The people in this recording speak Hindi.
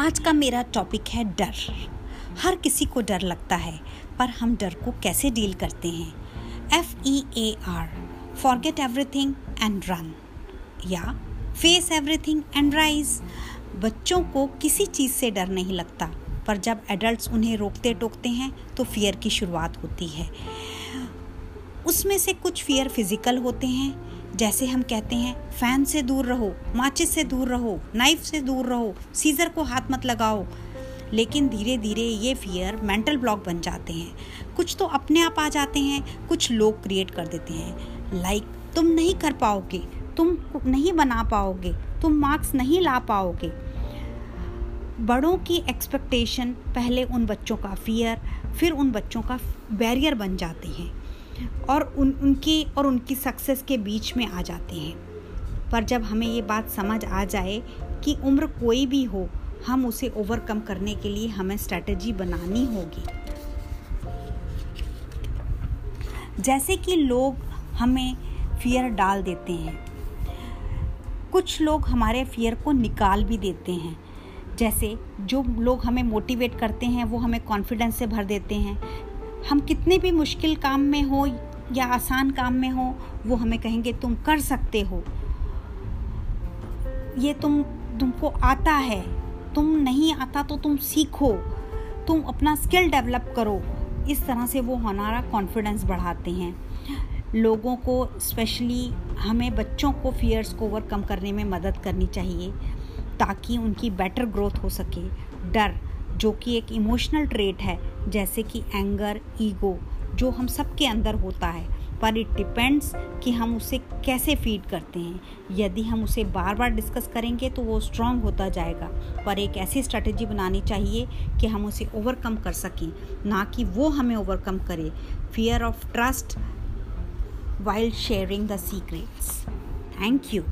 आज का मेरा टॉपिक है डर। हर किसी को डर लगता है, पर हम डर को कैसे डील करते हैं? F E A R forget everything and run या फेस एवरीथिंग एंड राइज बच्चों को किसी चीज़ से डर नहीं लगता, पर जब एडल्ट्स उन्हें रोकते टोकते हैं तो फियर की शुरुआत होती है। उसमें से कुछ फियर फ़िज़िकल होते हैं जैसे हम कहते हैं फ़ैन से दूर रहो माचिस से दूर रहो नाइफ से दूर रहो सीज़र को हाथ मत लगाओ। लेकिन धीरे धीरे ये फियर मेंटल ब्लॉक बन जाते हैं। कुछ तो अपने आप आ जाते हैं कुछ लोग क्रिएट कर देते हैं। लाइक like, तुम नहीं कर पाओगे तुम नहीं बना पाओगे तुम मार्क्स नहीं ला पाओगे। बड़ों की एक्सपेक्टेशन पहले उन बच्चों का फियर फिर उन बच्चों का बैरियर बन जाते हैं। और उन, उनकी और उनकी सक्सेस के बीच में आ जाते हैं। पर जब हमें ये बात समझ आ जाए कि उम्र कोई भी हो, हम उसे ओवरकम करने के लिए हमें स्ट्रैटेजी बनानी होगी। जैसे कि लोग हमें फियर डाल देते हैं। कुछ लोग हमारे फियर को निकाल भी देते हैं। जैसे जो लोग हमें मोटिवेट करते हैं, वो हमें कॉन्फिडेंस से भर देते हैं। हम कितने भी मुश्किल काम में हो या आसान काम में हो, वो हमें कहेंगे, तुम कर सकते हो। ये तुम, तुमको आता है। तुम नहीं आता तो तुम सीखो। तुम अपना स्किल डेवलप करो। इस तरह से वो हमारा कॉन्फिडेंस बढ़ाते हैं। लोगों को स्पेशली हमें बच्चों को फियर्स को ओवरकम करने में मदद करनी चाहिए, ताकि उनकी बेटर ग्रोथ हो सके। डर, जो कि एक इमोशनल ट्रेट है जैसे कि एंगर ईगो जो हम सबके अंदर होता है। पर इट डिपेंड्स कि हम उसे कैसे फ़ीड करते हैं। यदि हम उसे बार बार डिस्कस करेंगे तो वो स्ट्रांग होता जाएगा। पर एक ऐसी स्ट्रैटेजी बनानी चाहिए कि हम उसे ओवरकम कर सकें, ना कि वो हमें ओवरकम करे। Fear of trust wild sharing the secrets thank you